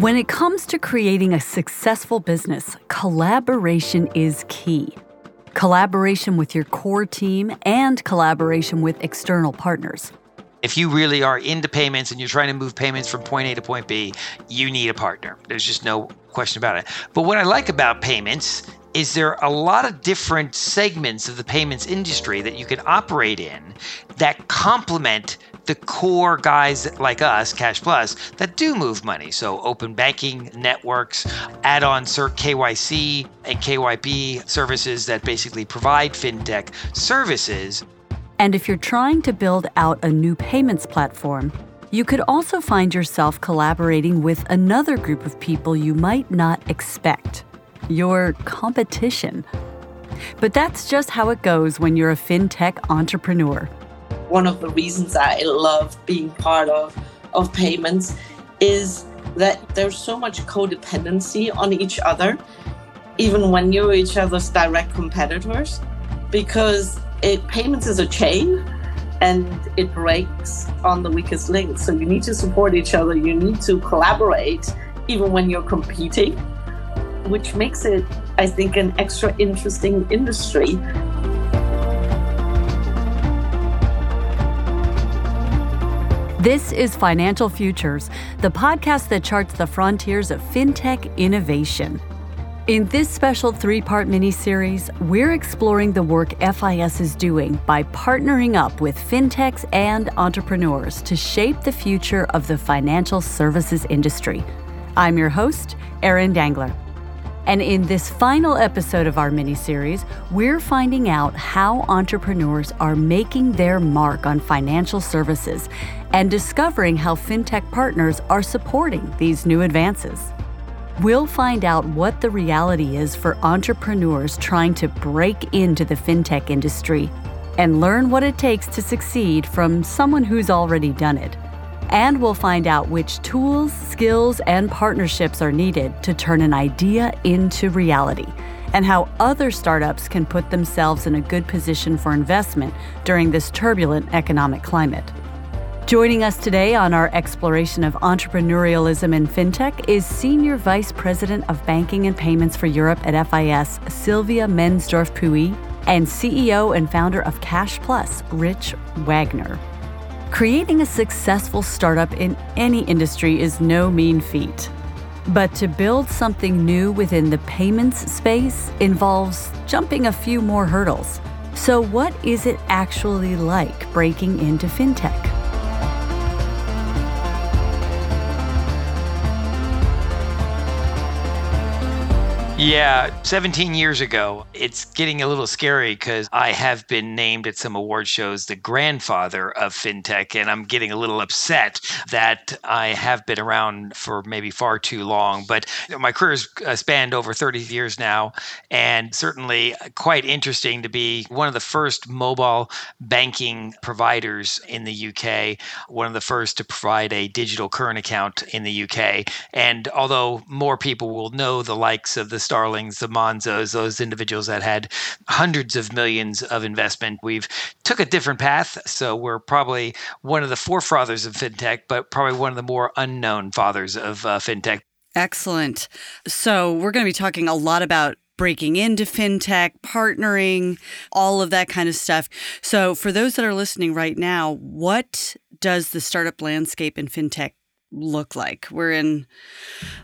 When it comes to creating a successful business, collaboration is key. Collaboration with your core team and collaboration with external partners. If you really are into payments and you're trying to move payments from point A to point B, you need a partner. There's just no question about it. But what I like about payments is there are a lot of different segments of the payments industry that you can operate in that complement the core guys like us, Cash Plus, that do move money. So open banking networks, add-on CERT KYC and KYB services that basically provide fintech services. And if you're trying to build out a new payments platform, you could also find yourself collaborating with another group of people you might not expect your competition. But that's just how it goes when you're a fintech entrepreneur one of the reasons I love being part of, of payments is that there's so much codependency on each other, even when you're each other's direct competitors, because it, payments is a chain and it breaks on the weakest link. So you need to support each other, you need to collaborate, even when you're competing, which makes it, I think, an extra interesting industry. This is Financial Futures, the podcast that charts the frontiers of fintech innovation. In this special three part mini series, we're exploring the work FIS is doing by partnering up with fintechs and entrepreneurs to shape the future of the financial services industry. I'm your host, Erin Dangler. And in this final episode of our mini series, we're finding out how entrepreneurs are making their mark on financial services and discovering how fintech partners are supporting these new advances. We'll find out what the reality is for entrepreneurs trying to break into the fintech industry and learn what it takes to succeed from someone who's already done it. And we'll find out which tools, skills, and partnerships are needed to turn an idea into reality, and how other startups can put themselves in a good position for investment during this turbulent economic climate. Joining us today on our exploration of entrepreneurialism in fintech is Senior Vice President of Banking and Payments for Europe at FIS, Sylvia Mensdorff-Pouilly, and CEO and founder of Cash Plus, Rich Wagner. Creating a successful startup in any industry is no mean feat. But to build something new within the payments space involves jumping a few more hurdles. So, what is it actually like breaking into fintech? Yeah, 17 years ago, it's getting a little scary because I have been named at some award shows the grandfather of fintech, and I'm getting a little upset that I have been around for maybe far too long. But my career has uh, spanned over 30 years now, and certainly quite interesting to be one of the first mobile banking providers in the UK, one of the first to provide a digital current account in the UK. And although more people will know the likes of the Starlings, the Monzos, those individuals that had hundreds of millions of investment. We've took a different path, so we're probably one of the forefathers of fintech, but probably one of the more unknown fathers of uh, fintech. Excellent. So we're going to be talking a lot about breaking into fintech, partnering, all of that kind of stuff. So, for those that are listening right now, what does the startup landscape in fintech look like? We're in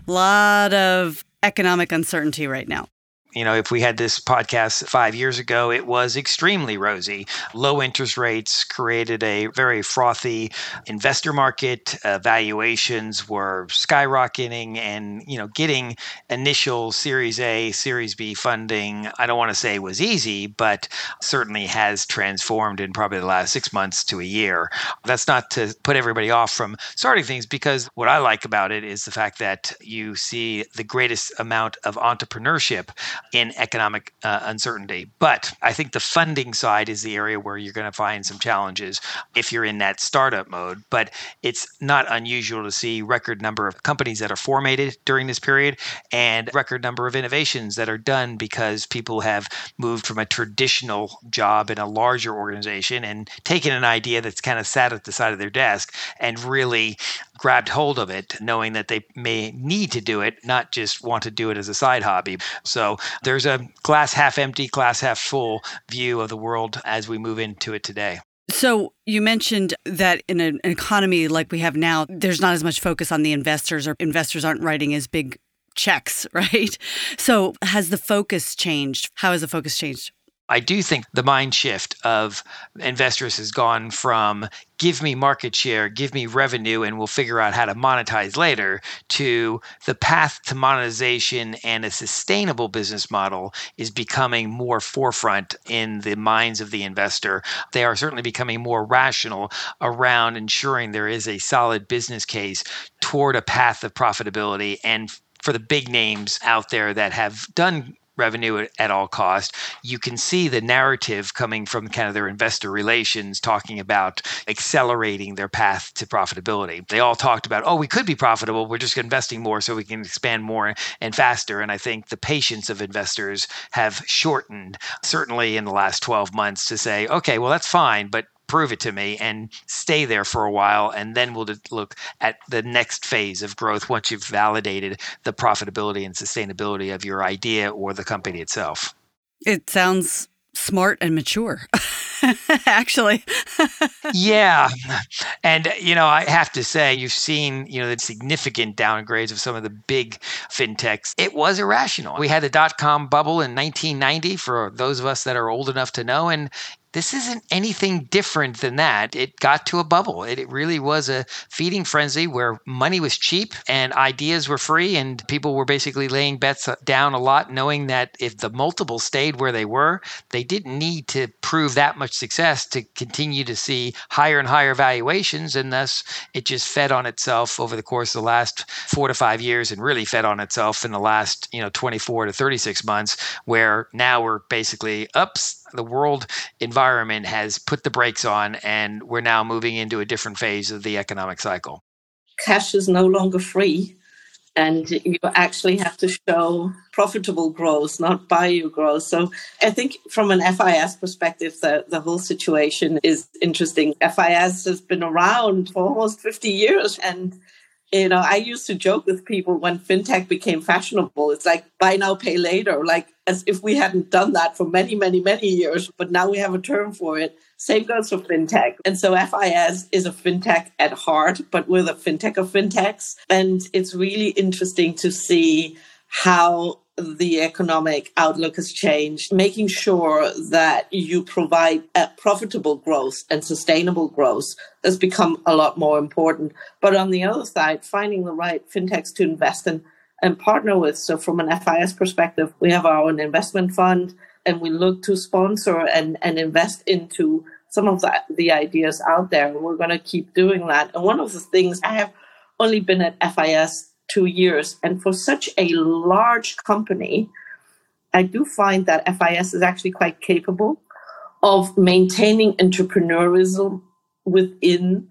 a lot of economic uncertainty right now. You know, if we had this podcast five years ago, it was extremely rosy. Low interest rates created a very frothy investor market. Uh, valuations were skyrocketing, and you know, getting initial Series A, Series B funding. I don't want to say was easy, but certainly has transformed in probably the last six months to a year. That's not to put everybody off from starting things, because what I like about it is the fact that you see the greatest amount of entrepreneurship in economic uh, uncertainty. But I think the funding side is the area where you're going to find some challenges if you're in that startup mode. But it's not unusual to see record number of companies that are formatted during this period and record number of innovations that are done because people have moved from a traditional job in a larger organization and taken an idea that's kind of sat at the side of their desk and really grabbed hold of it, knowing that they may need to do it, not just want to do it as a side hobby. So there's a glass half empty, glass half full view of the world as we move into it today. So you mentioned that in an economy like we have now, there's not as much focus on the investors, or investors aren't writing as big checks, right? So has the focus changed? How has the focus changed? I do think the mind shift of investors has gone from give me market share, give me revenue, and we'll figure out how to monetize later to the path to monetization and a sustainable business model is becoming more forefront in the minds of the investor. They are certainly becoming more rational around ensuring there is a solid business case toward a path of profitability and for the big names out there that have done revenue at, all cost. You can see the narrative coming from kind of their investor relations talking about accelerating their path to profitability. They all talked about, oh, we could be profitable. We're just investing more so we can expand more and faster. And I think the patience of investors have shortened, certainly in the last 12 months, to say, okay, well, that's fine, but prove it to me and stay there for a while and then we'll look at the next phase of growth once you've validated the profitability and sustainability of your idea or the company itself. It sounds smart and mature actually. Yeah. And you know i have to say you've seen you know the significant downgrades of some of the big fintechs. It was irrational. We had the dot-com bubble in 1990 for those of us that are old enough to know and this isn't anything different than that. It got to a bubble. It, it, really was a feeding frenzy where money was cheap and ideas were free, and people were basically laying bets down a lot, knowing that if the multiples stayed where they were, they didn't need to prove that much success to continue to see higher and higher valuations. And thus, it just fed on itself over the course of the last four to five years and really fed on itself in the last, you know, 24 to 36 months, where now we're basically ups the world environment has put the brakes on, and we're now moving into a different phase of the economic cycle. Cash is no longer free, and you actually have to show profitable growth, not value growth. So I think from an FIS perspective, the, the whole situation is interesting. FIS has been around for almost 50 years and you know, I used to joke with people when fintech became fashionable. It's like buy now, pay later, like as if we hadn't done that for many, many, many years. But now we have a term for it. Same goes for fintech. And so FIS is a fintech at heart, but we're the fintech of fintechs. And it's really interesting to see how the economic outlook has changed, making sure that you provide a profitable growth and sustainable growth has become a lot more important. But on the other side, finding the right fintechs to invest in and partner with. So, from an FIS perspective, we have our own investment fund and we look to sponsor and, and invest into some of the, the ideas out there. And we're going to keep doing that. And one of the things I have only been at FIS two years. And for such a large company, I do find that FIS is actually quite capable of maintaining entrepreneurialism within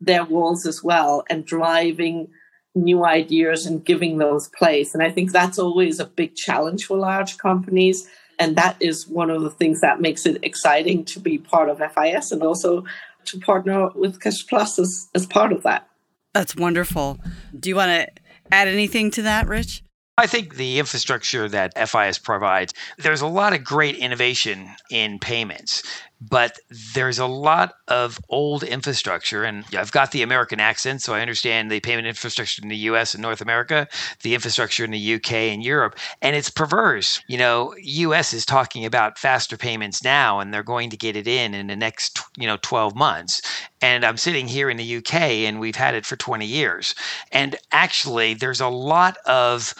their walls as well and driving new ideas and giving those place. And I think that's always a big challenge for large companies. And that is one of the things that makes it exciting to be part of FIS and also to partner with Cash Plus as, as part of that. That's wonderful. Do you want to add anything to that, Rich? I think the infrastructure that FIS provides, there's a lot of great innovation in payments but there's a lot of old infrastructure and i've got the american accent so i understand the payment infrastructure in the us and north america the infrastructure in the uk and europe and it's perverse. You know us is talking about faster payments now and they're going to get it in in the next you know 12 months. And i'm sitting here in the uk and we've had it for 20 years. And actually there's a lot of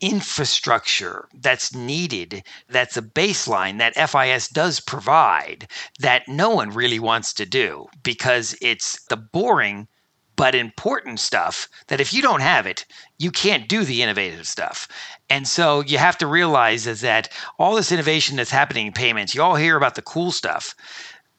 infrastructure that's needed, that's a baseline that FIS does provide that no one really wants to do because it's the boring but important stuff that if you don't have it, you can't do the innovative stuff. And so you have to realize is that all this innovation that's happening in payments, you all hear about the cool stuff,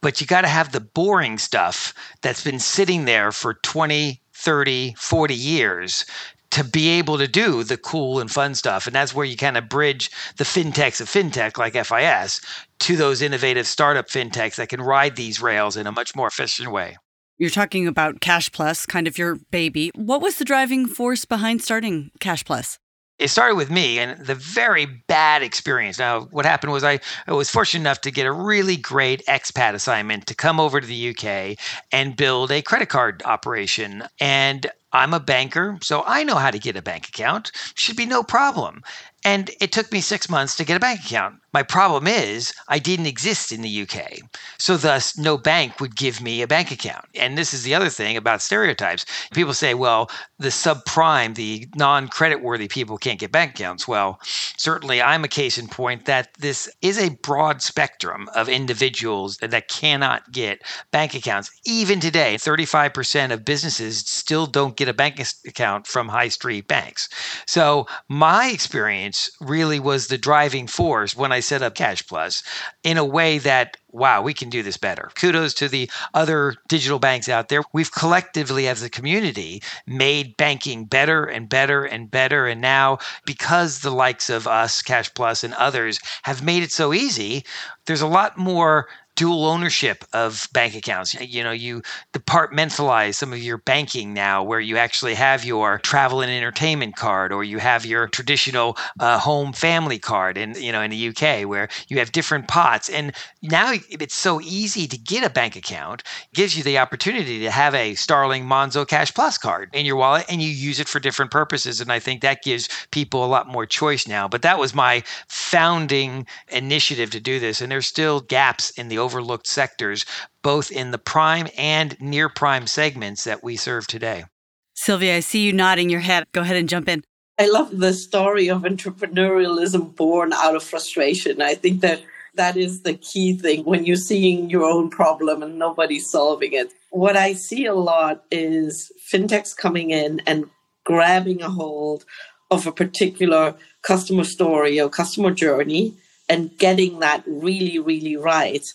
but you got to have the boring stuff that's been sitting there for 20, 30, 40 years to be able to do the cool and fun stuff. And that's where you kind of bridge the fintechs of fintech like FIS to those innovative startup fintechs that can ride these rails in a much more efficient way. You're talking about Cash Plus, kind of your baby. What was the driving force behind starting Cash Plus? it started with me and the very bad experience. Now, what happened was I, I, was fortunate enough to get a really great expat assignment to come over to the UK and build a credit card operation. And I'm a banker, so I know how to get a bank account. Should be no problem. And it took me six months to get a bank account. My problem is I didn't exist in the UK. So, thus, no bank would give me a bank account. And this is the other thing about stereotypes. People say, well, the subprime, the non credit worthy people can't get bank accounts. Well, certainly I'm a case in point that this is a broad spectrum of individuals that cannot get bank accounts. Even today, 35% of businesses still don't get a bank account from high street banks. So, my experience really was the driving force when I set up Cash Plus in a way that wow, we can do this better. Kudos to the other digital banks out there. We've collectively, as a community, made banking better and better and better. And now, because the likes of us, Cash Plus, and others have made it so easy, there's a lot more dual ownership of bank accounts. You know, you departmentalize some of your banking now, where you actually have your travel and entertainment card, or you have your traditional uh, home family card. And you know, in the UK, where you have different pots, and now it's so easy to get a bank account. gives you the opportunity to have a Starling Monzo Cash Plus card in your wallet, and you use it for different purposes. And I think that gives people a lot more choice now. But that was my founding initiative to do this, and there's still gaps in the overlooked sectors, both in the prime and near prime segments that we serve today. Sylvia, I see you nodding your head. Go ahead and jump in. I love the story of entrepreneurialism born out of frustration. I think that that is the key thing when you're seeing your own problem and nobody's solving it. What I see a lot is fintechs coming in and grabbing a hold of a particular customer story or customer journey and getting that really, really right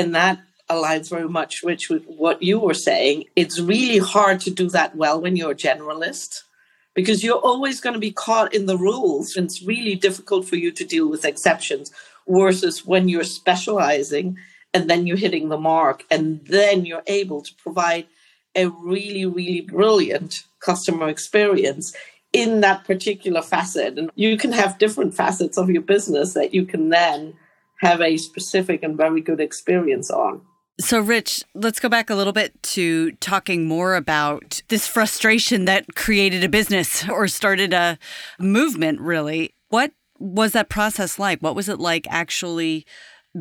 and that aligns very much with what you were saying. It's really hard to do that well when you're a generalist because you're always going to be caught in the rules. And it's really difficult for you to deal with exceptions versus when you're specializing and then you're hitting the mark and then you're able to provide a really, really brilliant customer experience in that particular facet. And you can have different facets of your business that you can then have a specific and very good experience on. So, Rich, let's go back a little bit to talking more about this frustration that created a business or started a movement, really. What was that process like? What was it like actually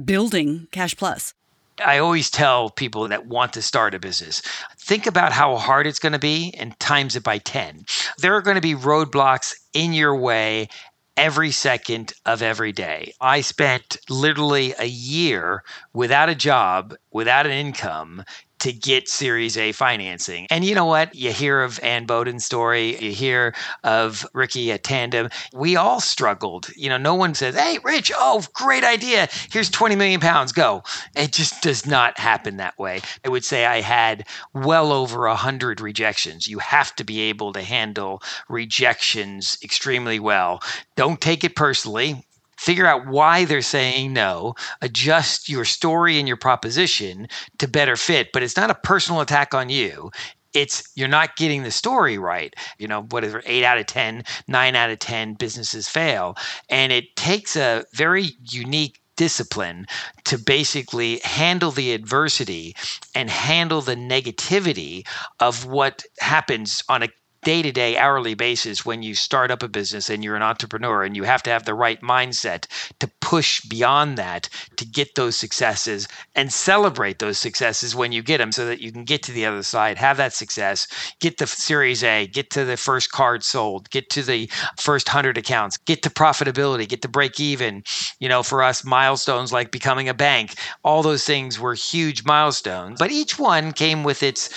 building Cash Plus? I always tell people that want to start a business think about how hard it's going to be and times it by 10. There are going to be roadblocks in your way every second of every day. I spent literally a year without a job, without an income, to get Series A financing. And you know what? You hear of Anne Boden's story, you hear of Ricky at Tandem. We all struggled. You know, no one says, hey, Rich, oh, great idea. Here's 20 million pounds, go. It just does not happen that way. I would say I had well over 100 rejections. You have to be able to handle rejections extremely well. Don't take it personally figure out why they're saying no, adjust your story and your proposition to better fit. But it's not a personal attack on you. It's you're not getting the story right. You know, whatever, eight out of 10, nine out of 10 businesses fail. And it takes a very unique discipline to basically handle the adversity and handle the negativity of what happens on a day to day, hourly basis when you start up a business and you're an entrepreneur, and you have to have the right mindset to push beyond that to get those successes and celebrate those successes when you get them so that you can get to the other side, have that success, get the Series A, get to the first card sold, get to the first 100 accounts, get to profitability, get to break even. You know, for us, milestones like becoming a bank, all those things were huge milestones, but each one came with its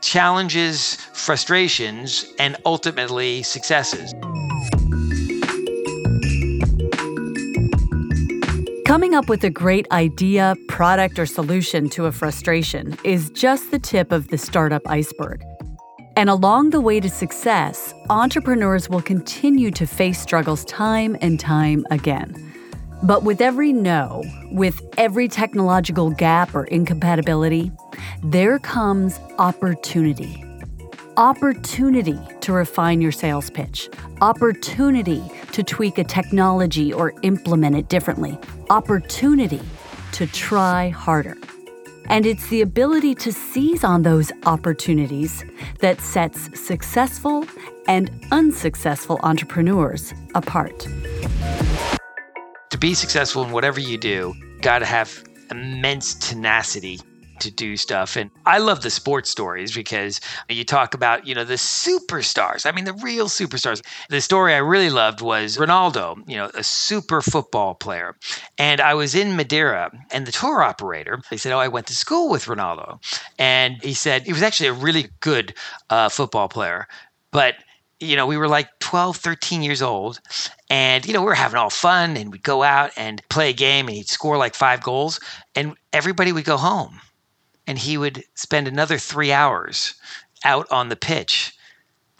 challenges, frustrations, and ultimately successes. Coming up with a great idea, product, or solution to a frustration is just the tip of the startup iceberg. And along the way to success, entrepreneurs will continue to face struggles time and time again. But with every no, with every technological gap or incompatibility, there comes opportunity. Opportunity to refine your sales pitch, opportunity to tweak a technology or implement it differently, opportunity to try harder. And it's the ability to seize on those opportunities that sets successful and unsuccessful entrepreneurs apart to be successful in whatever you do, got to have immense tenacity to do stuff. And I love the sports stories because you talk about, you know, the superstars. I mean, the real superstars. The story I really loved was Ronaldo, you know, a super football player. And I was in Madeira and the tour operator, they said, Oh, I went to school with Ronaldo. And he said he was actually a really good uh, football player. But you know, we were like 12, 13 years old. And, you know, we were having all fun and we'd go out and play a game and he'd score like five goals and everybody would go home. And he would spend another three hours out on the pitch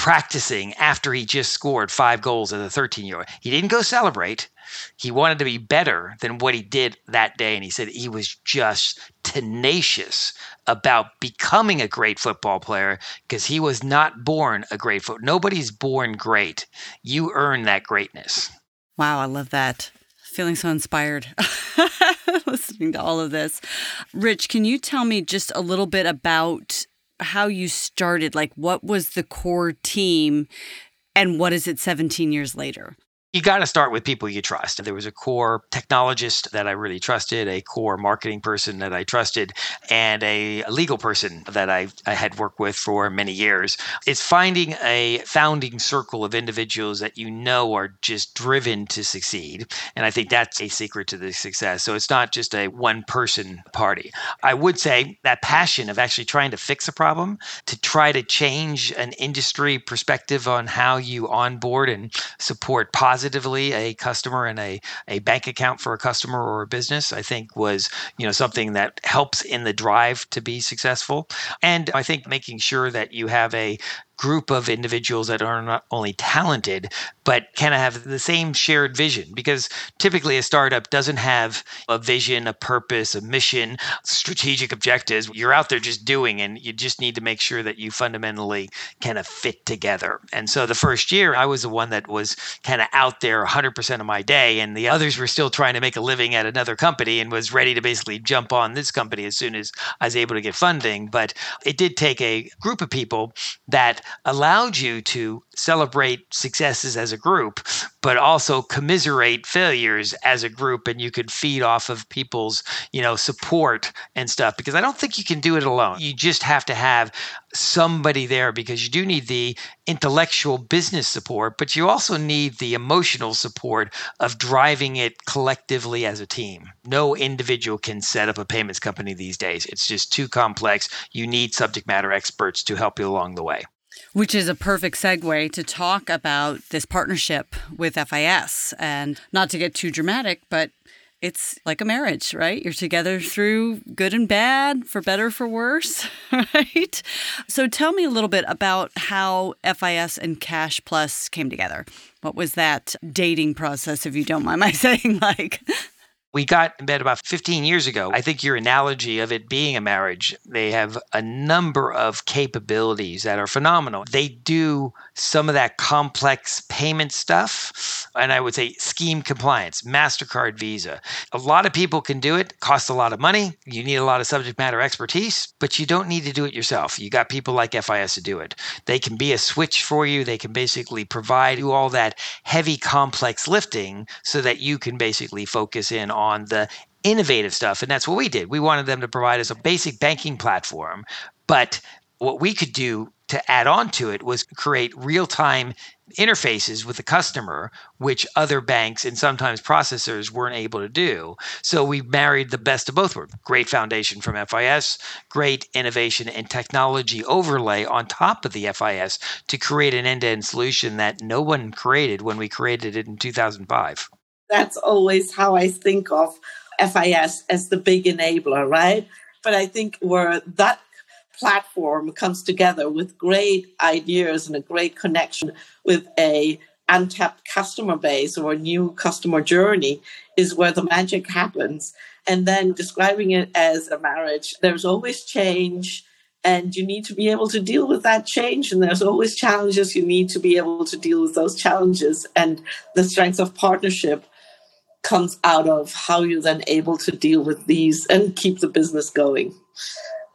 practicing after he just scored five goals as a 13 year old. He didn't go celebrate. He wanted to be better than what he did that day. And he said he was just tenacious about becoming a great football player because he was not born a great foot. Nobody's born great. You earn that greatness. Wow, I love that. Feeling so inspired listening to all of this. Rich, can you tell me just a little bit about how you started? Like, what was the core team and what is it 17 years later? You got to start with people you trust. There was a core technologist that I really trusted, a core marketing person that I trusted, and a, legal person that I, I had worked with for many years. It's finding a founding circle of individuals that you know are just driven to succeed. And I think that's a secret to the success. So it's not just a one person party. I would say that passion of actually trying to fix a problem, to try to change an industry perspective on how you onboard and support positive positively a customer and a, a bank account for a customer or a business, I think was, you know, something that helps in the drive to be successful. And I think making sure that you have a group of individuals that are not only talented but kind of have the same shared vision. Because typically a startup doesn't have a vision a purpose a mission strategic objectives. You're out there just doing and you just need to make sure that you fundamentally kind of fit together. And so the first year i was the one that was kind of out there 100% of my day and the others were still trying to make a living at another company and was ready to basically jump on this company as soon as i was able to get funding. But it did take a group of people that allowed you to celebrate successes as a group, but also commiserate failures as a group. And you could feed off of people's, you know, support and stuff because I don't think you can do it alone. You just have to have somebody there because you do need the intellectual business support, but you also need the emotional support of driving it collectively as a team. No individual can set up a payments company these days. It's just too complex. You need subject matter experts to help you along the way. Which is a perfect segue to talk about this partnership with FIS. And not to get too dramatic, but it's like a marriage, right? You're together through good and bad, for better, for worse, right? So tell me a little bit about how FIS and Cash Plus came together. What was that dating process, if you don't mind my saying, like? We got in bed about 15 years ago. I think your analogy of it being a marriage, they have a number of capabilities that are phenomenal. They do some of that complex payment stuff, and I would say scheme compliance, MasterCard, Visa. A lot of people can do it, costs a lot of money. You need a lot of subject matter expertise, but you don't need to do it yourself. You got people like FIS to do it. They can be a switch for you, they can basically provide you all that heavy, complex lifting so that you can basically focus in on the innovative stuff. And that's what we did. We wanted them to provide us a basic banking platform. But what we could do to add on to it was create real time interfaces with the customer, which other banks and sometimes processors weren't able to do. So we married the best of both worlds. Great foundation from FIS, great innovation and technology overlay on top of the FIS to create an end to end solution that no one created when we created it in 2005 that's always how I think of FIS as the big enabler, right? But I think where that platform comes together with great ideas and a great connection with a untapped customer base or a new customer journey is where the magic happens. And then describing it as a marriage, there's always change and you need to be able to deal with that change. And there's always challenges. You need to be able to deal with those challenges. And the strength of partnership comes out of how you're then able to deal with these and keep the business going.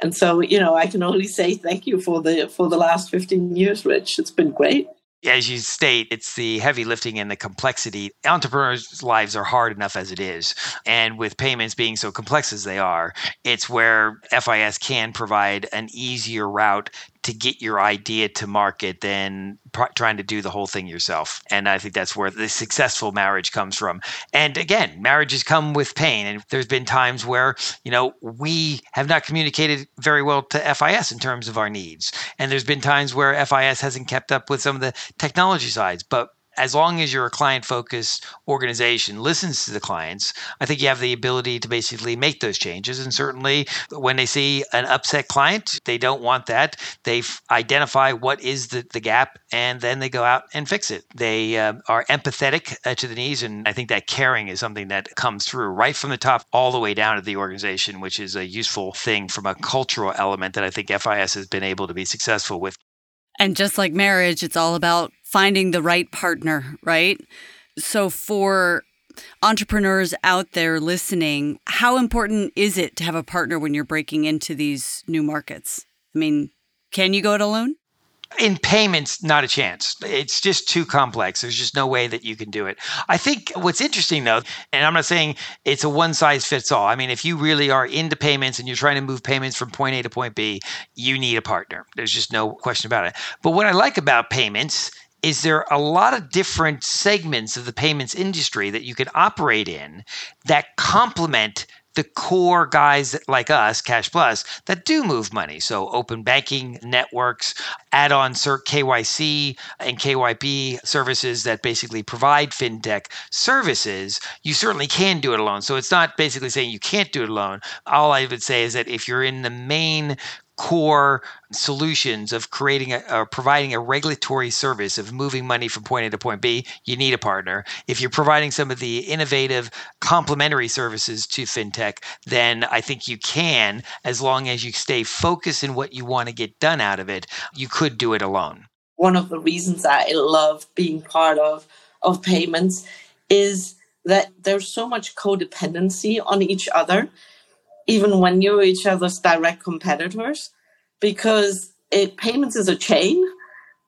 And so, you know, I can only say thank you for the for the last 15 years, Rich. It's been great as you state, it's the heavy lifting and the complexity. Entrepreneurs' lives are hard enough as it is. And with payments being so complex as they are, it's where FIS can provide an easier route to get your idea to market than pr- trying to do the whole thing yourself. And I think that's where the successful marriage comes from. And again, marriages come with pain. And there's been times where, you know, we have not communicated very well to FIS in terms of our needs. And there's been times where FIS hasn't kept up with some of the technology sides. But as long as you're a client focused organization listens to the clients i think you have the ability to basically make those changes. And certainly when they see an upset client they don't want that. They identify what is the, the gap and then they go out and fix it. They uh, are empathetic uh, to the needs and i think that caring is something that comes through right from the top all the way down to the organization which is a useful thing from a cultural element that i think fis has been able to be successful with. And just like marriage, it's all about finding the right partner, right? So for entrepreneurs out there listening, how important is it to have a partner when you're breaking into these new markets? I mean, can you go it alone? in payments, not a chance. It's just too complex. There's just no way that you can do it. I think what's interesting though, and I'm not saying it's a one size fits all. I mean, if you really are into payments and you're trying to move payments from point A to point B, you need a partner. There's just no question about it. But what I like about payments is there a lot of different segments of the payments industry that you can operate in that complement the core guys like us, Cash Plus, that do move money. So open banking networks, add-on KYC and KYB services that basically provide fintech services, you certainly can do it alone. So it's not basically saying you can't do it alone. All I would say is that if you're in the main core solutions of creating a, or providing a regulatory service of moving money from point A to point B, you need a partner. If you're providing some of the innovative complementary services to fintech, then I think you can, as long as you stay focused in what you want to get done out of it, you could do it alone. One of the reasons I love being part of of payments is that there's so much codependency on each other even when you're each other's direct competitors, because it payments is a chain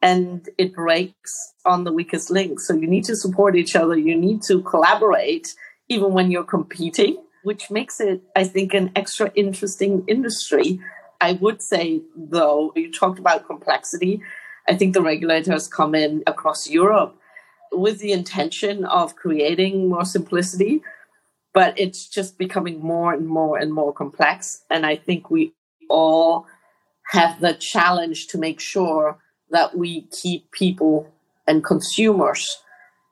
and it breaks on the weakest link. So you need to support each other. You need to collaborate even when you're competing, which makes it, I think, an extra interesting industry. I would say, though, you talked about complexity. I think the regulators come in across Europe with the intention of creating more simplicity but it's just becoming more and more and more complex. And I think we all have the challenge to make sure that we keep people and consumers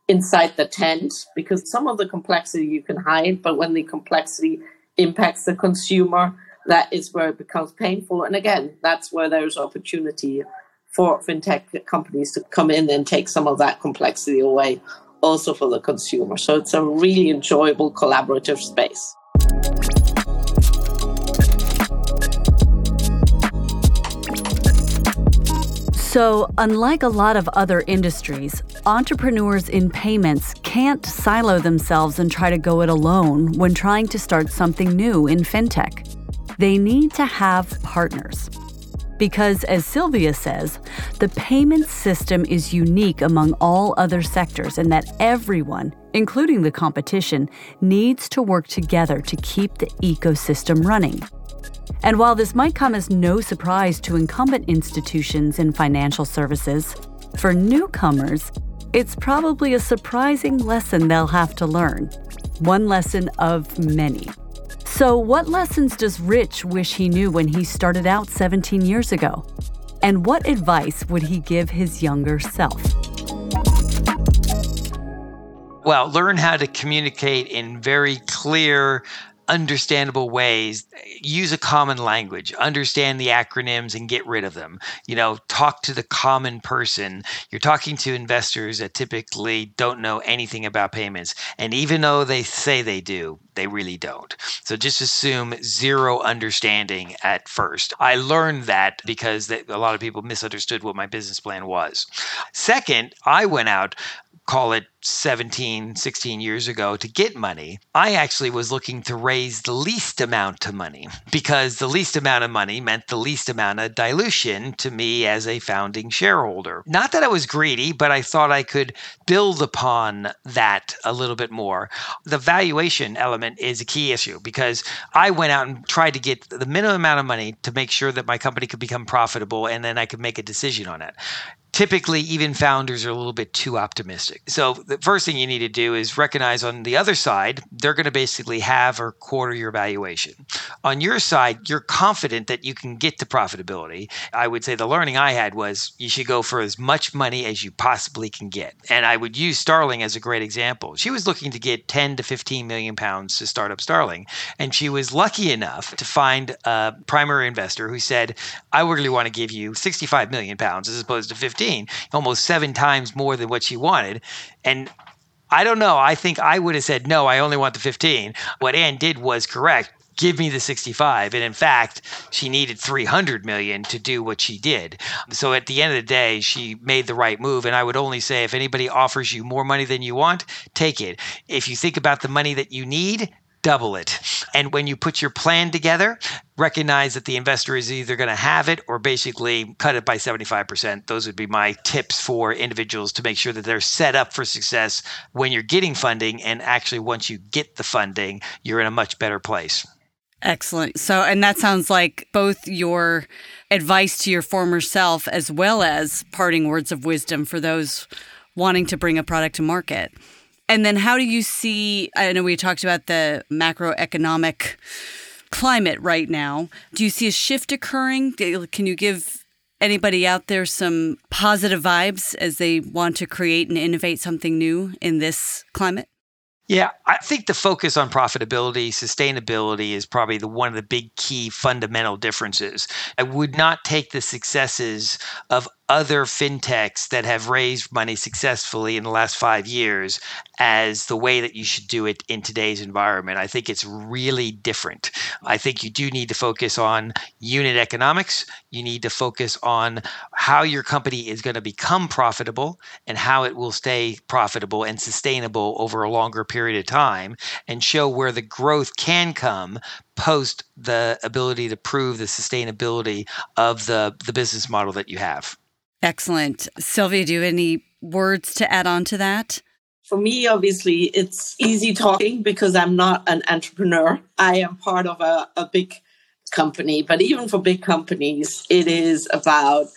inside the tent because some of the complexity you can hide, but when the complexity impacts the consumer, that is where it becomes painful. And again, that's where there's opportunity for fintech companies to come in and take some of that complexity away also for the consumer. So it's a really enjoyable collaborative space. So, unlike a lot of other industries, entrepreneurs in payments can't silo themselves and try to go it alone when trying to start something new in fintech. They need to have partners. Because, as Sylvia says, the payment system is unique among all other sectors and that everyone, including the competition, needs to work together to keep the ecosystem running. And while this might come as no surprise to incumbent institutions in financial services, for newcomers, it's probably a surprising lesson they'll have to learn. One lesson of many. So, what lessons does Rich wish he knew when he started out 17 years ago? And what advice would he give his younger self? Well, learn how to communicate in very clear, understandable ways. Use a common language, understand the acronyms and get rid of them. You know, talk to the common person. You're talking to investors that typically don't know anything about payments. And even though they say they do, they really don't. So just assume zero understanding at first. I learned that because a lot of people misunderstood what my business plan was. Second, I went out call it 17, 16 years ago to get money, I actually was looking to raise the least amount of money because the least amount of money meant the least amount of dilution to me as a founding shareholder. Not that I was greedy, but I thought I could build upon that a little bit more. The valuation element is a key issue because I went out and tried to get the minimum amount of money to make sure that my company could become profitable and then I could make a decision on it typically even founders are a little bit too optimistic. So the first thing you need to do is recognize on the other side, they're going to basically have or quarter your valuation. On your side, you're confident that you can get to profitability. I would say the learning I had was you should go for as much money as you possibly can get. And I would use Starling as a great example. She was looking to get 10 to 15 million pounds to start up Starling. And she was lucky enough to find a primary investor who said, I really want to give you 65 million pounds as opposed to 15 15, almost seven times more than what she wanted. And I don't know. I think I would have said, no, I only want the 15. What Anne did was correct. Give me the 65. And in fact, she needed 300 million to do what she did. So at the end of the day, she made the right move. And I would only say if anybody offers you more money than you want, take it. If you think about the money that you need, double it. And when you put your plan together, recognize that the investor is either going to have it or basically cut it by 75%. Those would be my tips for individuals to make sure that they're set up for success when you're getting funding. And actually, once you get the funding, you're in a much better place. Excellent. So, and that sounds like both your advice to your former self as well as parting words of wisdom for those wanting to bring a product to market. And then how do you see? I know we talked about the macroeconomic climate right now. Do you see a shift occurring? Can you give anybody out there some positive vibes as they want to create and innovate something new in this climate? Yeah, I think the focus on profitability, sustainability is probably the one of the big key fundamental differences. I would not take the successes of other fintechs that have raised money successfully in the last five years as the way that you should do it in today's environment. I think it's really different. I think you do need to focus on unit economics. You need to focus on how your company is going to become profitable and how it will stay profitable and sustainable over a longer period of time and show where the growth can come post the ability to prove the sustainability of the, the business model that you have. Excellent. Sylvia, do you have any words to add on to that? For me, obviously, it's easy talking because I'm not an entrepreneur. I am part of a, a big company, but even for big companies, it is about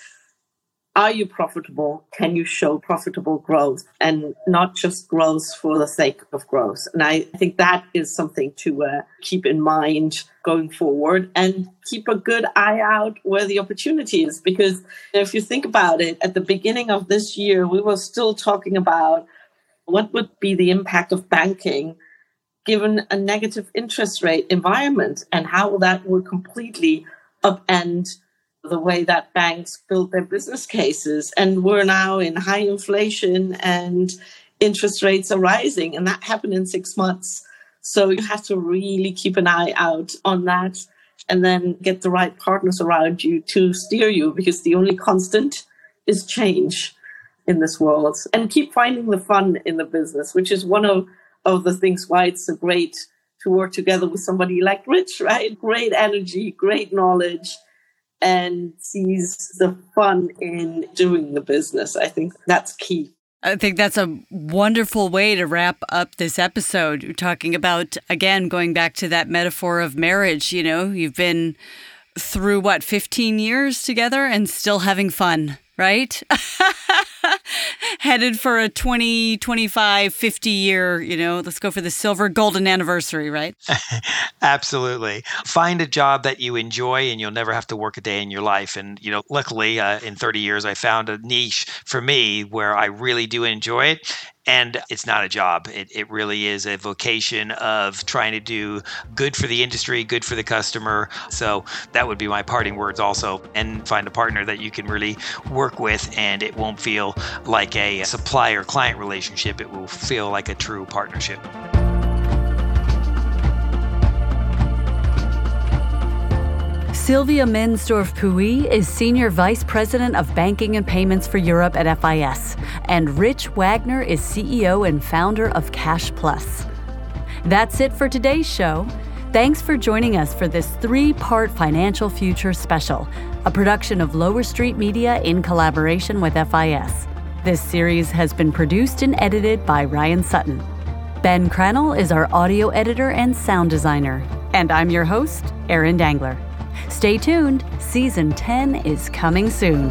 are you profitable? Can you show profitable growth and not just growth for the sake of growth? And I think that is something to uh, keep in mind going forward and keep a good eye out where the opportunity is. Because if you think about it, at the beginning of this year, we were still talking about what would be the impact of banking given a negative interest rate environment and how that would completely upend the way that banks build their business cases. And we're now in high inflation and interest rates are rising, and that happened in six months. So you have to really keep an eye out on that and then get the right partners around you to steer you because the only constant is change in this world. And keep finding the fun in the business, which is one of, of the things why it's so great to work together with somebody like Rich, right? Great energy, great knowledge and sees the fun in doing the business. I think that's key. I think that's a wonderful way to wrap up this episode. You're talking about, again, going back to that metaphor of marriage. You know, you've been through what, 15 years together and still having fun right? Headed for a 20, 25, 50 year, you know, let's go for the silver golden anniversary, right? Absolutely. Find a job that you enjoy and you'll never have to work a day in your life. And, you know, luckily uh, in 30 years, I found a niche for me where I really do enjoy it And it's not a job. It, it really is a vocation of trying to do good for the industry, good for the customer. So that would be my parting words also. And find a partner that you can really work with and it won't feel like a supplier client relationship. It will feel like a true partnership. Sylvia Mensdorff-Pouilly is Senior Vice President of Banking and Payments for Europe at FIS, and Rich Wagner is CEO and founder of Cash Plus. That's it for today's show. Thanks for joining us for this three part Financial Future special, a production of Lower Street Media in collaboration with FIS. This series has been produced and edited by Ryan Sutton. Ben Crannell is our audio editor and sound designer. And I'm your host, Erin Dangler. Stay tuned, season 10 is coming soon.